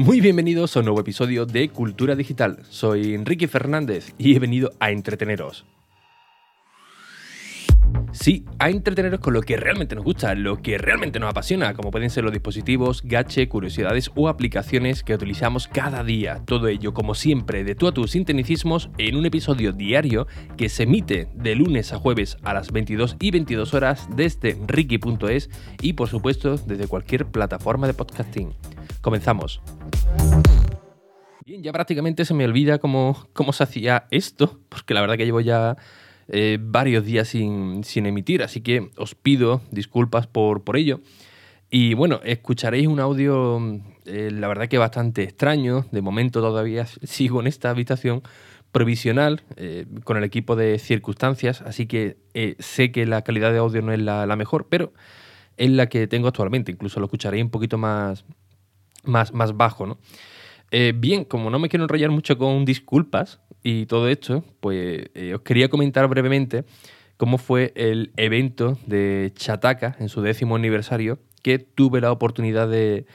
Muy bienvenidos a un nuevo episodio de Cultura Digital. Soy Enrique Fernández y he venido a entreteneros. Sí, a entreteneros con lo que realmente nos gusta, lo que realmente nos apasiona, como pueden ser los dispositivos, gache, curiosidades o aplicaciones que utilizamos cada día. Todo ello, como siempre, de tú a tus sinteticismos en un episodio diario que se emite de lunes a jueves a las 22 y 22 horas desde ricky.es y, por supuesto, desde cualquier plataforma de podcasting. Comenzamos. Bien, ya prácticamente se me olvida cómo, cómo se hacía esto, porque la verdad que llevo ya eh, varios días sin, emitir, así que os pido disculpas por, por ello. Y bueno, escucharéis un audio, eh, la verdad que bastante extraño. De momento todavía sigo en esta habitación provisional eh, con el equipo de circunstancias, así que sé que la calidad de audio no es la, la, mejor, pero es la que tengo actualmente. Incluso lo escucharéis un poquito más, más, más bajo, ¿no? Bien, como no me quiero enrollar mucho con disculpas, y todo esto, pues eh, os quería comentar brevemente cómo fue el evento de Chataca en su décimo aniversario, que tuve la oportunidad de,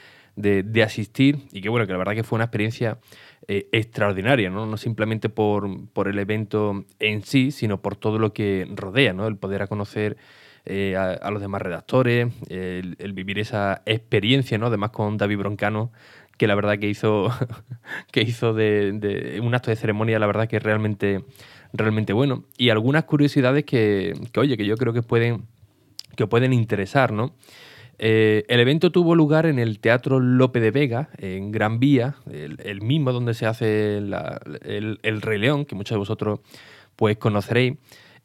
asistir y que bueno, que la verdad que fue una experiencia eh, extraordinaria, ¿no? no simplemente por, el evento en sí, sino por todo lo que rodea, ¿no? el poder a conocer eh, a, los demás redactores, el, el, vivir esa experiencia, ¿no? además con David Broncano, que la verdad que hizo, que hizo de, un acto de ceremonia, la verdad que realmente, realmente bueno. Y algunas curiosidades que, oye, que yo creo que pueden, que pueden interesar, ¿no? Eh, el evento tuvo lugar en el Teatro Lope de Vega, en Gran Vía, el, mismo donde se hace el, el, Rey León, que muchos de vosotros pues conoceréis.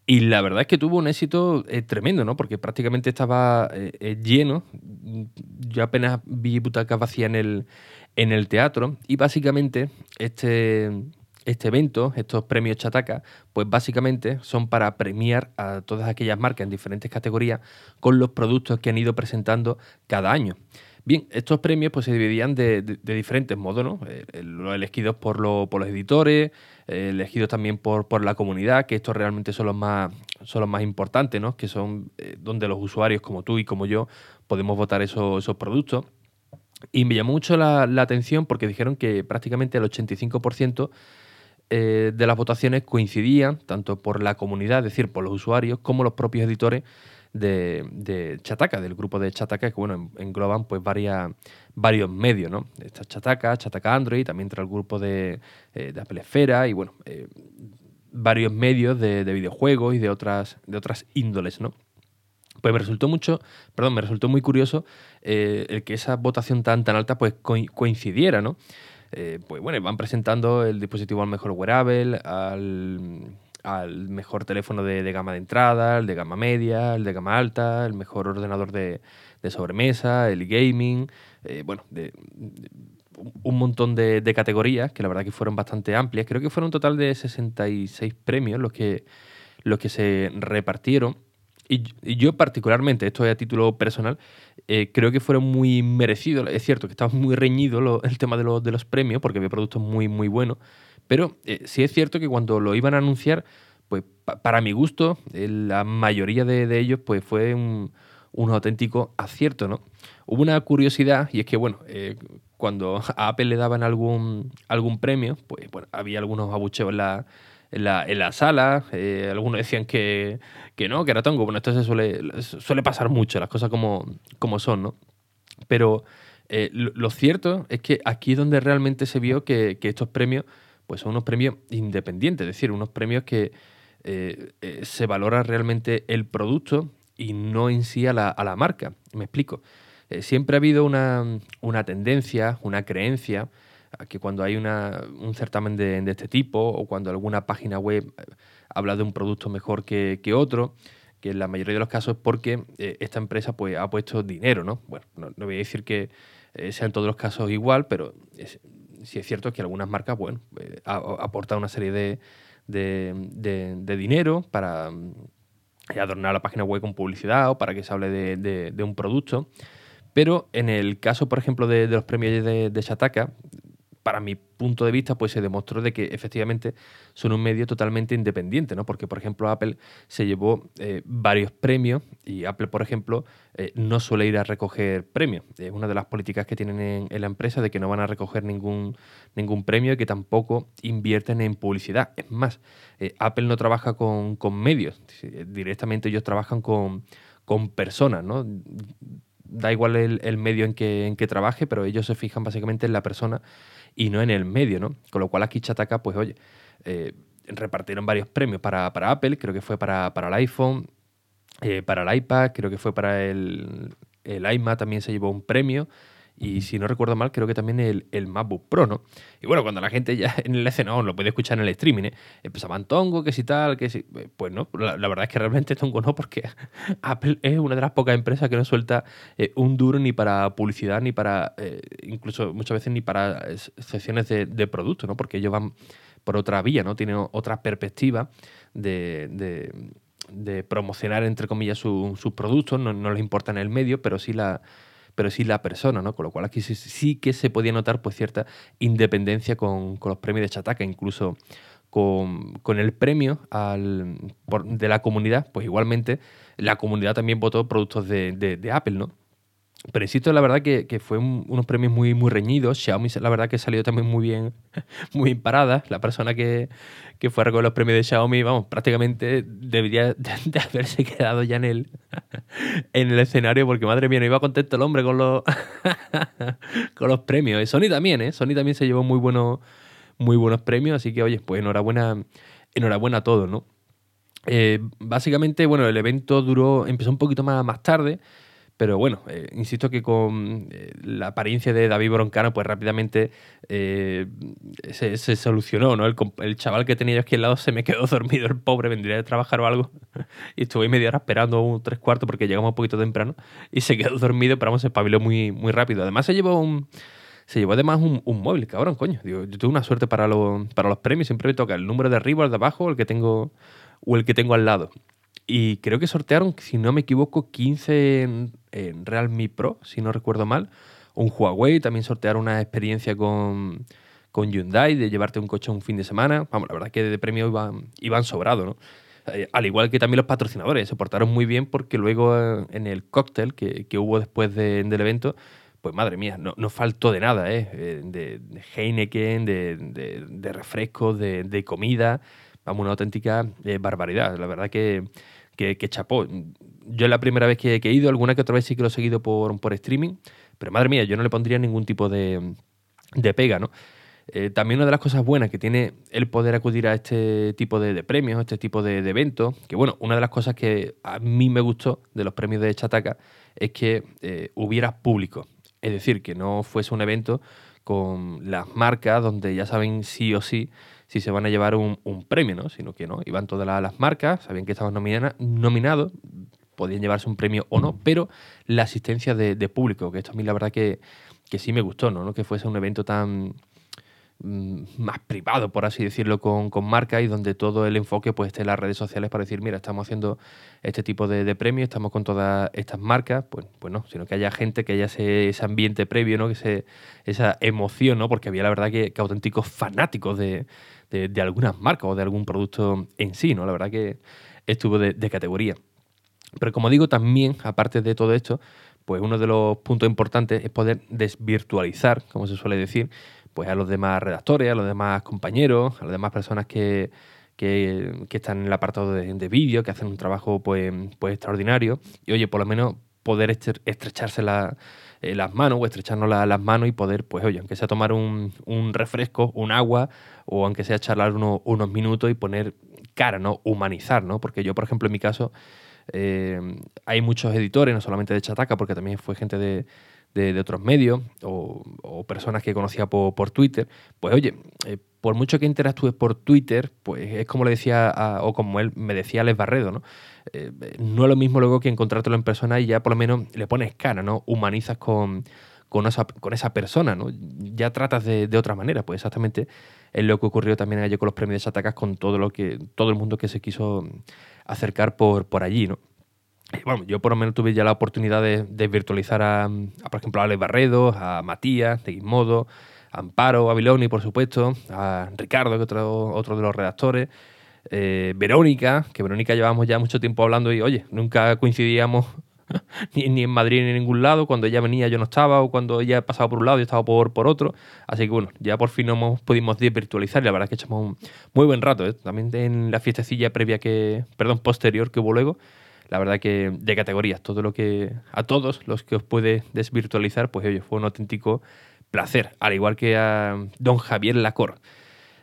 Y la verdad es que tuvo un éxito eh, tremendo, ¿no? Porque prácticamente estaba eh, lleno. Yo apenas vi butacas vacías en el, en el teatro y básicamente este, este evento, estos premios Chataca, pues básicamente son para premiar a todas aquellas marcas en diferentes categorías con los productos que han ido presentando cada año. Bien, estos premios pues, se dividían de, diferentes modos, ¿no? Eh, los elegidos por, por los editores, eh, elegidos también por, por, la comunidad, que estos realmente son los más, son los más importantes, ¿no? Que son eh, donde los usuarios como tú y como yo podemos votar esos, esos productos. Y me llamó mucho la, atención porque dijeron que prácticamente el 85% eh, de las votaciones coincidían, tanto por la comunidad, es decir, por los usuarios, como los propios editores de, Chataca, del grupo de Chataca, que bueno, engloban pues varias, varios medios, ¿no? Está Chataca, Chataca Android, también entra el grupo de, eh, de Apple Esfera y bueno, eh, varios medios de, de, videojuegos y de otras, de otras índoles, ¿no? Pues me resultó mucho, perdón, me resultó muy curioso eh, el que esa votación tan, tan alta pues coincidiera, ¿no? Eh, pues bueno, van presentando el dispositivo al mejor wearable, al, al mejor teléfono de, gama de entrada, el de gama media, el de gama alta, el mejor ordenador de, sobremesa, el gaming, eh, bueno, de, un montón de, categorías que la verdad que fueron bastante amplias. Creo que fueron un total de 66 premios los que, los que se repartieron. Y, yo particularmente, esto es a título personal, eh, creo que fueron muy merecidos. Es cierto que estaba muy reñido el tema de, de, los premios, porque había productos muy, muy buenos. Pero eh, sí es cierto que cuando lo iban a anunciar, pues para mi gusto, eh, la mayoría de, ellos pues fue un, auténtico acierto, ¿no? Hubo una curiosidad, y es que, bueno, cuando a Apple le daban algún, algún premio, pues bueno, había algunos abucheos en la en la, en la sala. Eh, algunos decían que, que, no, que era tongo. Bueno, esto se suele, suele pasar mucho, las cosas como, como son, ¿no? Pero eh, lo, cierto es que aquí es donde realmente se vio que, que, estos premios pues son unos premios independientes, es decir, unos premios que eh, se valora realmente el producto y no en sí a la, a la marca. Me explico. siempre ha habido una, una tendencia, una creencia que cuando hay un certamen de, este tipo o cuando alguna página web eh, habla de un producto mejor que, otro, que en la mayoría de los casos es porque eh, esta empresa pues, ha puesto dinero, ¿no? Bueno, no, voy a decir que eh, sea en todos los casos igual, pero sí es cierto que algunas marcas, bueno, aportan una serie de, de, dinero para adornar la página web con publicidad o para que se hable de, un producto. Pero en el caso, por ejemplo, de, los premios de, de Shataka, para mi punto de vista, pues se demostró de que efectivamente son un medio totalmente independiente, ¿no? Porque, por ejemplo, Apple se llevó eh, varios premios y Apple, por ejemplo, eh, no suele ir a recoger premios. Es una de las políticas que tienen en, la empresa de que no van a recoger ningún, ningún premio y que tampoco invierten en publicidad. Es más, eh, Apple no trabaja con, medios, directamente ellos trabajan con, con personas, ¿no? da igual el, medio en que, en que trabaje, pero ellos se fijan básicamente en la persona y no en el medio, ¿no? Con lo cual aquí Chataca, pues oye, eh, repartieron varios premios para, Apple, creo que fue para, para el iPhone, eh, para el iPad, creo que fue para el, el iMac también se llevó un premio y si no recuerdo mal, creo que también el, el MacBook Pro, ¿no? Y bueno, cuando la gente ya en el escenario lo puede escuchar en el streaming, ¿eh? empezaban Tongo, que si tal, que si. Eh, pues no, la, verdad es que realmente Tongo no, porque Apple es una de las pocas empresas que no suelta eh, un duro ni para publicidad, ni para. Eh, incluso muchas veces ni para secciones de, de productos, ¿no? Porque ellos van por otra vía, ¿no? Tienen otra perspectiva de, de, promocionar, entre comillas, sus productos. No, no les importa en el medio, pero sí la pero sí la persona, ¿no? Con lo cual aquí sí, que se podía notar pues cierta independencia con, los premios de Chataca, incluso con, el premio al, de la comunidad, pues igualmente la comunidad también votó productos de, de Apple, ¿no? Pero insisto, la verdad que, que fue unos premios muy, muy reñidos. Xiaomi, la verdad que salió también muy bien, muy bien parada. La persona que, que fue a recoger los premios de Xiaomi, vamos, prácticamente debería de, haberse quedado ya en el, en el escenario, porque madre mía, no iba contento el hombre con los, con los premios. Sony también, ¿eh? Sony también se llevó muy buenos, muy buenos premios, así que, oye, pues enhorabuena, enhorabuena a todos, ¿no? Eh, básicamente, bueno, el evento duró, empezó un poquito más, más tarde. Pero bueno, eh, insisto que con eh, la apariencia de David Broncano, pues rápidamente eh, se, solucionó, ¿no? El, chaval que tenía yo aquí al lado se me quedó dormido, el pobre, vendría de trabajar o algo. y estuve media hora esperando un tres cuartos porque llegamos un poquito temprano y se quedó dormido, pero vamos, se espabiló muy, muy rápido. Además se llevó un... Se llevó además un, móvil, cabrón, coño. yo tuve una suerte para, para los premios. Siempre me toca el número de arriba, el de abajo, el que tengo, o el que tengo al lado. Y creo que sortearon, si no me equivoco, 15 en, Realme Pro, si no recuerdo mal. Un Huawei, también sortearon una experiencia con, con Hyundai de llevarte un coche un fin de semana. Vamos, la verdad es que de premio iban, iban sobrado, ¿no? Eh, al igual que también los patrocinadores, se portaron muy bien porque luego eh, en el cóctel que, hubo después del evento, pues madre mía, no, no faltó de nada, ¿eh? eh de, de Heineken, de, de, de refrescos, de, comida. Vamos, una auténtica barbaridad. La verdad que que, chapó. Yo es la primera vez que, he ido, alguna que otra vez sí que lo he seguido por, por streaming, pero madre mía, yo no le pondría ningún tipo de, de pega, ¿no? Eh, también una de las cosas buenas que tiene el poder acudir a este tipo de, premios, este tipo de, eventos, que bueno, una de las cosas que a mí me gustó de los premios de Chataca es que eh, hubiera público. Es decir, que no fuese un evento con las marcas donde ya saben sí o sí si se van a llevar un, premio, ¿no? Sino que no, iban todas las marcas, sabían que estaban nominados, podían llevarse un premio o no, pero la asistencia de, público, que esto a mí la verdad que, que sí me gustó, ¿no? Que fuese un evento tan, Mm, más privado, por así decirlo, con, con marcas y donde todo el enfoque pues esté en las redes sociales para decir, mira, estamos haciendo este tipo de, premios, estamos con todas estas marcas, pues, pues no, sino que haya gente, que haya ese, ambiente previo, ¿no? Que se, esa emoción, ¿no? Porque había la verdad que, auténticos fanáticos de, de, algunas marcas o de algún producto en sí, ¿no? La verdad que estuvo de, de categoría. Pero como digo, también, aparte de todo esto, pues uno de los puntos importantes es poder desvirtualizar, como se suele decir, pues a los demás redactores, a los demás compañeros, a las demás personas que, están en el apartado de, vídeo, que hacen un trabajo pues, pues extraordinario. Y oye, por lo menos poder estrecharse eh, las manos o estrecharnos las manos y poder, pues oye, aunque sea tomar un, refresco, un agua, o aunque sea charlar unos minutos y poner cara, ¿no? Humanizar, ¿no? Porque yo, por ejemplo, en mi caso, eh, hay muchos editores, no solamente de Chataca, porque también fue gente de, de, otros medios o, personas que conocía por, Twitter, pues oye, eh, por mucho que interactúes por Twitter, pues es como le decía, o como él me decía Alex Barredo, ¿no? Eh, no es lo mismo luego que encontrártelo en persona y ya por lo menos le pones cara, ¿no? Humanizas con, con, esa, con esa persona, ¿no? Ya tratas de, de, otra manera, pues exactamente es lo que ocurrió también ayer con los premios de Satacas, con todo lo que, todo el mundo que se quiso acercar por, por allí, ¿no? bueno, yo por lo menos tuve ya la oportunidad de, virtualizar a, por ejemplo, a Alex Barredo, a Matías, de Gizmodo, Amparo, Babiloni, por supuesto, a Ricardo, que otro, otro de los redactores, eh, Verónica, que Verónica llevamos ya mucho tiempo hablando y oye, nunca coincidíamos ni, en Madrid ni en ningún lado. Cuando ella venía yo no estaba, o cuando ella pasaba por un lado yo estaba por, por otro. Así que bueno, ya por fin nos pudimos desvirtualizar y la verdad es que echamos un muy buen rato. ¿eh? También en la fiestecilla previa que, perdón, posterior que hubo luego. La verdad que de categorías, todo lo que a todos los que os puede desvirtualizar, pues oye, fue un auténtico placer, al igual que a don Javier Lacor.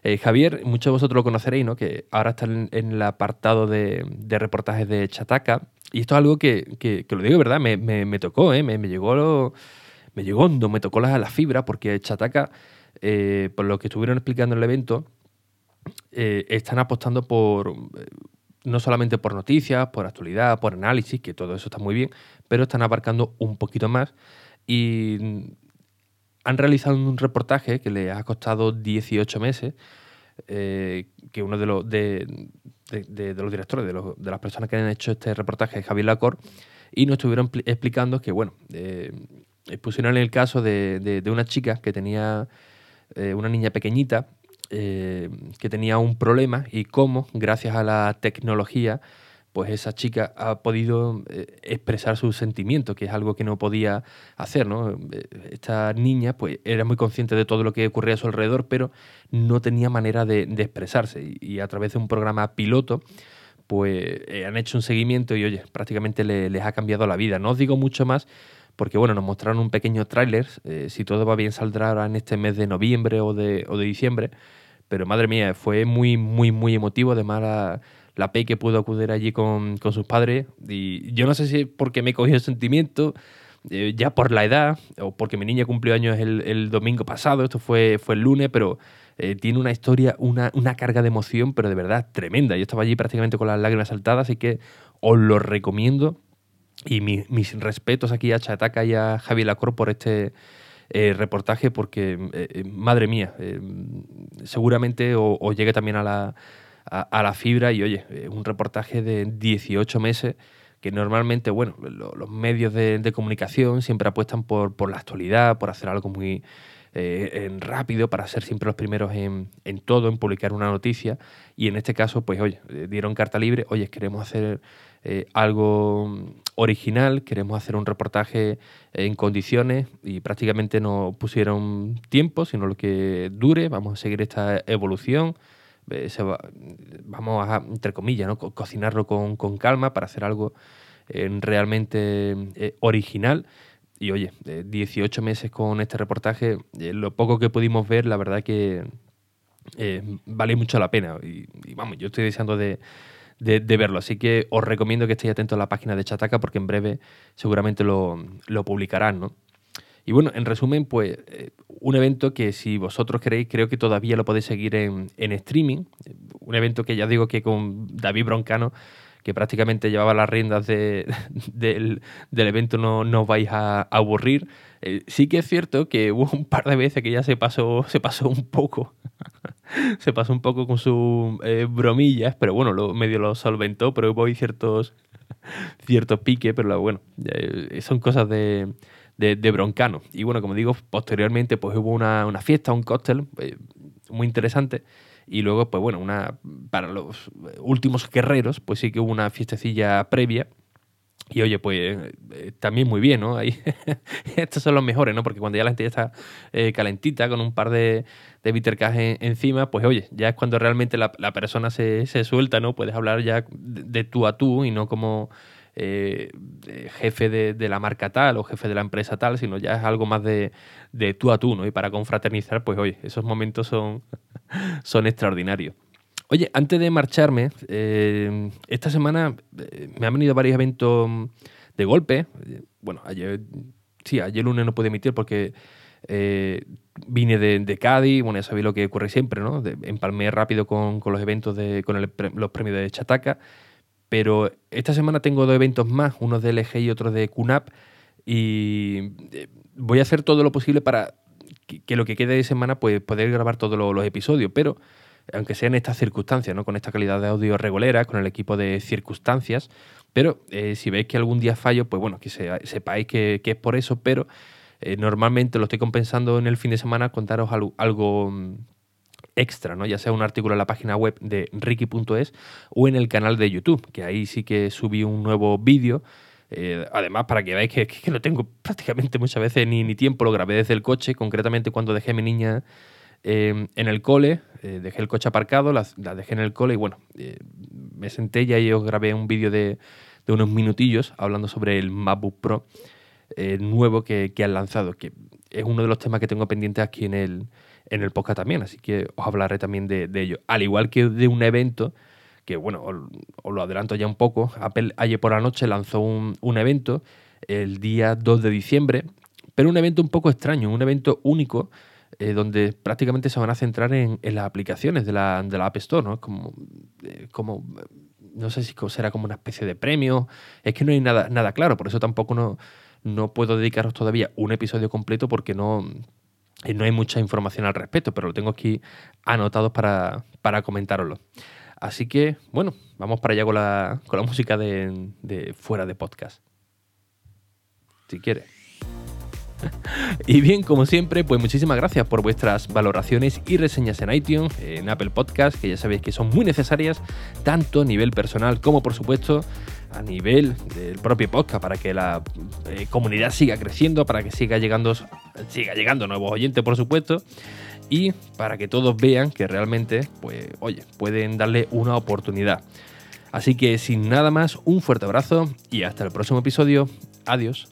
Eh, Javier, muchos de vosotros lo conoceréis, ¿no? Que ahora está en, el apartado de, de, reportajes de Chataca y esto es algo que, que, lo digo, ¿verdad? Me, me, tocó, ¿eh? me, llegó me llegó hondo, me tocó la, la fibra, porque Chataca, eh, por lo que estuvieron explicando en el evento, eh, están apostando por no solamente por noticias, por actualidad, por análisis, que todo eso está muy bien, pero están abarcando un poquito más y han realizado un reportaje que les ha costado 18 meses, que uno de los, de, de, los directores, de, las personas que han hecho este reportaje, Javier Lacor, y nos estuvieron explicando que, bueno, eh, pusieron el caso de, una chica que tenía eh, una niña pequeñita eh, que tenía un problema y cómo, gracias a la tecnología, pues esa chica ha podido eh, expresar sus sentimientos, que es algo que no podía hacer, ¿no? Eh, esta niña pues era muy consciente de todo lo que ocurría a su alrededor, pero no tenía manera de, expresarse. Y, a través de un programa piloto, pues eh, han hecho un seguimiento y, oye, prácticamente les ha cambiado la vida. No os digo mucho más, porque, bueno, nos mostraron un pequeño tráiler. si todo va bien, saldrá en este mes de noviembre o de, o de diciembre. Pero, madre mía, fue muy, muy, muy emotivo. Además, la P que pudo acudir allí con, sus padres. Y yo no sé si es porque me cogió el sentimiento, eh, ya por la edad, o porque mi niña cumplió años el, domingo pasado, esto fue, fue el lunes, pero eh, tiene una historia, una, una, carga de emoción, pero de verdad tremenda. Yo estaba allí prácticamente con las lágrimas saltadas, así que os lo recomiendo. Y mis respetos aquí a Chataca y a Javier Lacor por este eh, reportaje, porque, madre mía, seguramente os llegue también a la, a, la fibra y oye, eh, un reportaje de 18 meses que normalmente, bueno, los medios de, comunicación siempre apuestan por, por, la actualidad, por hacer algo muy eh, rápido, para ser siempre los primeros en, en, todo, en publicar una noticia. Y en este caso, pues oye, eh, dieron carta libre, oye, queremos hacer algo original, queremos hacer un reportaje en condiciones y prácticamente no pusieron tiempo, sino lo que dure, vamos a seguir esta evolución. Eh, vamos a, entre comillas, ¿no? cocinarlo con, calma para hacer algo eh, realmente eh, original. Y oye, 18 meses con este reportaje, lo poco que pudimos ver, la verdad que vale mucho la pena. Y, vamos, yo estoy deseando de, verlo. Así que os recomiendo que estéis atentos a la página de Chataca porque en breve seguramente lo, lo publicarán, ¿no? Y bueno, en resumen, pues eh, un evento que si vosotros queréis, creo que todavía lo podéis seguir en, streaming. Un evento que ya digo que con David Broncano, que prácticamente llevaba las riendas del, evento, no, os vais a, aburrir. Eh, sí que es cierto que hubo un par de veces que ya se pasó, se pasó un poco. se pasó un poco con sus eh, bromillas, pero bueno, lo, medio lo solventó, pero hubo ciertos, ciertos piques, pero bueno, son cosas de de, Broncano. Y bueno, como digo, posteriormente pues hubo una, fiesta, un cóctel eh, muy interesante. Y luego, pues bueno, una para los últimos guerreros, pues sí que hubo una fiestecilla previa. Y oye, pues eh, también muy bien, ¿no? Ahí, estos son los mejores, ¿no? Porque cuando ya la gente ya está eh, calentita, con un par de, de bittercas encima, pues oye, ya es cuando realmente la, persona se, suelta, ¿no? Puedes hablar ya de tú a tú y no como eh, jefe de, la marca tal o jefe de la empresa tal, sino ya es algo más de, tú a tú, ¿no? Y para confraternizar, pues oye, esos momentos son, extraordinarios. Oye, antes de marcharme, eh, esta semana eh, me han venido varios eventos de golpe. Bueno, ayer, sí, ayer lunes no pude emitir porque vine de, Cádiz, bueno, ya sabéis lo que ocurre siempre, ¿no? empalmé rápido con, los eventos de, con los premios de Chataca pero esta semana tengo dos eventos más, uno de LG y otro de QNAP, y eh, voy a hacer todo lo posible para que, lo que quede de semana pues poder grabar todos los, episodios, pero aunque sea en estas circunstancias, ¿no? con esta calidad de audio regulera, con el equipo de circunstancias, pero eh, si veis que algún día fallo, pues bueno, que sepáis que, es por eso, pero eh, normalmente lo estoy compensando en el fin de semana contaros algo, mm, extra, ¿no? Ya sea un artículo en la página web de ricky.es o en el canal de YouTube, que ahí sí que subí un nuevo vídeo. Eh, además, para que veáis que, que, no tengo prácticamente muchas veces ni, ni tiempo, lo grabé desde el coche, concretamente cuando dejé mi niña en el cole, dejé el coche aparcado, la, dejé en el cole y bueno, me senté y ahí os grabé un vídeo de, de unos minutillos hablando sobre el MacBook Pro eh, nuevo que, han lanzado, que es uno de los temas que tengo pendientes aquí en el, en el podcast también, así que os hablaré también de, ello. Al igual que de un evento, que bueno, os, lo adelanto ya un poco, Apple ayer por la noche lanzó un, evento el día 2 de diciembre, pero un evento un poco extraño, un evento único, eh, donde prácticamente se van a centrar en, las aplicaciones de la, de la App Store, ¿no? Como, eh, como no sé si será como una especie de premio, es que no hay nada, nada claro, por eso tampoco no, no puedo dedicaros todavía un episodio completo porque no, no hay mucha información al respecto, pero lo tengo aquí anotado para, para comentároslo. Así que, bueno, vamos para allá con la, con la música de, de fuera de podcast. Si quieres. y bien, como siempre, pues muchísimas gracias por vuestras valoraciones y reseñas en iTunes, en Apple Podcast, que ya sabéis que son muy necesarias, tanto a nivel personal como por supuesto a nivel del propio podcast, para que la eh, comunidad siga creciendo, para que siga llegando, siga llegando nuevos oyentes, por supuesto y para que todos vean que realmente, pues, oye, pueden darle una oportunidad. Así que sin nada más, un fuerte abrazo y hasta el próximo episodio. Adiós.